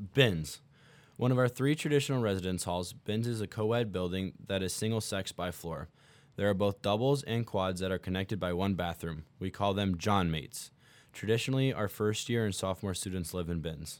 Binz. One of our three traditional residence halls, Binz is a co ed building that is single sex by floor. There are both doubles and quads that are connected by one bathroom. We call them John mates. Traditionally, our first year and sophomore students live in Binz.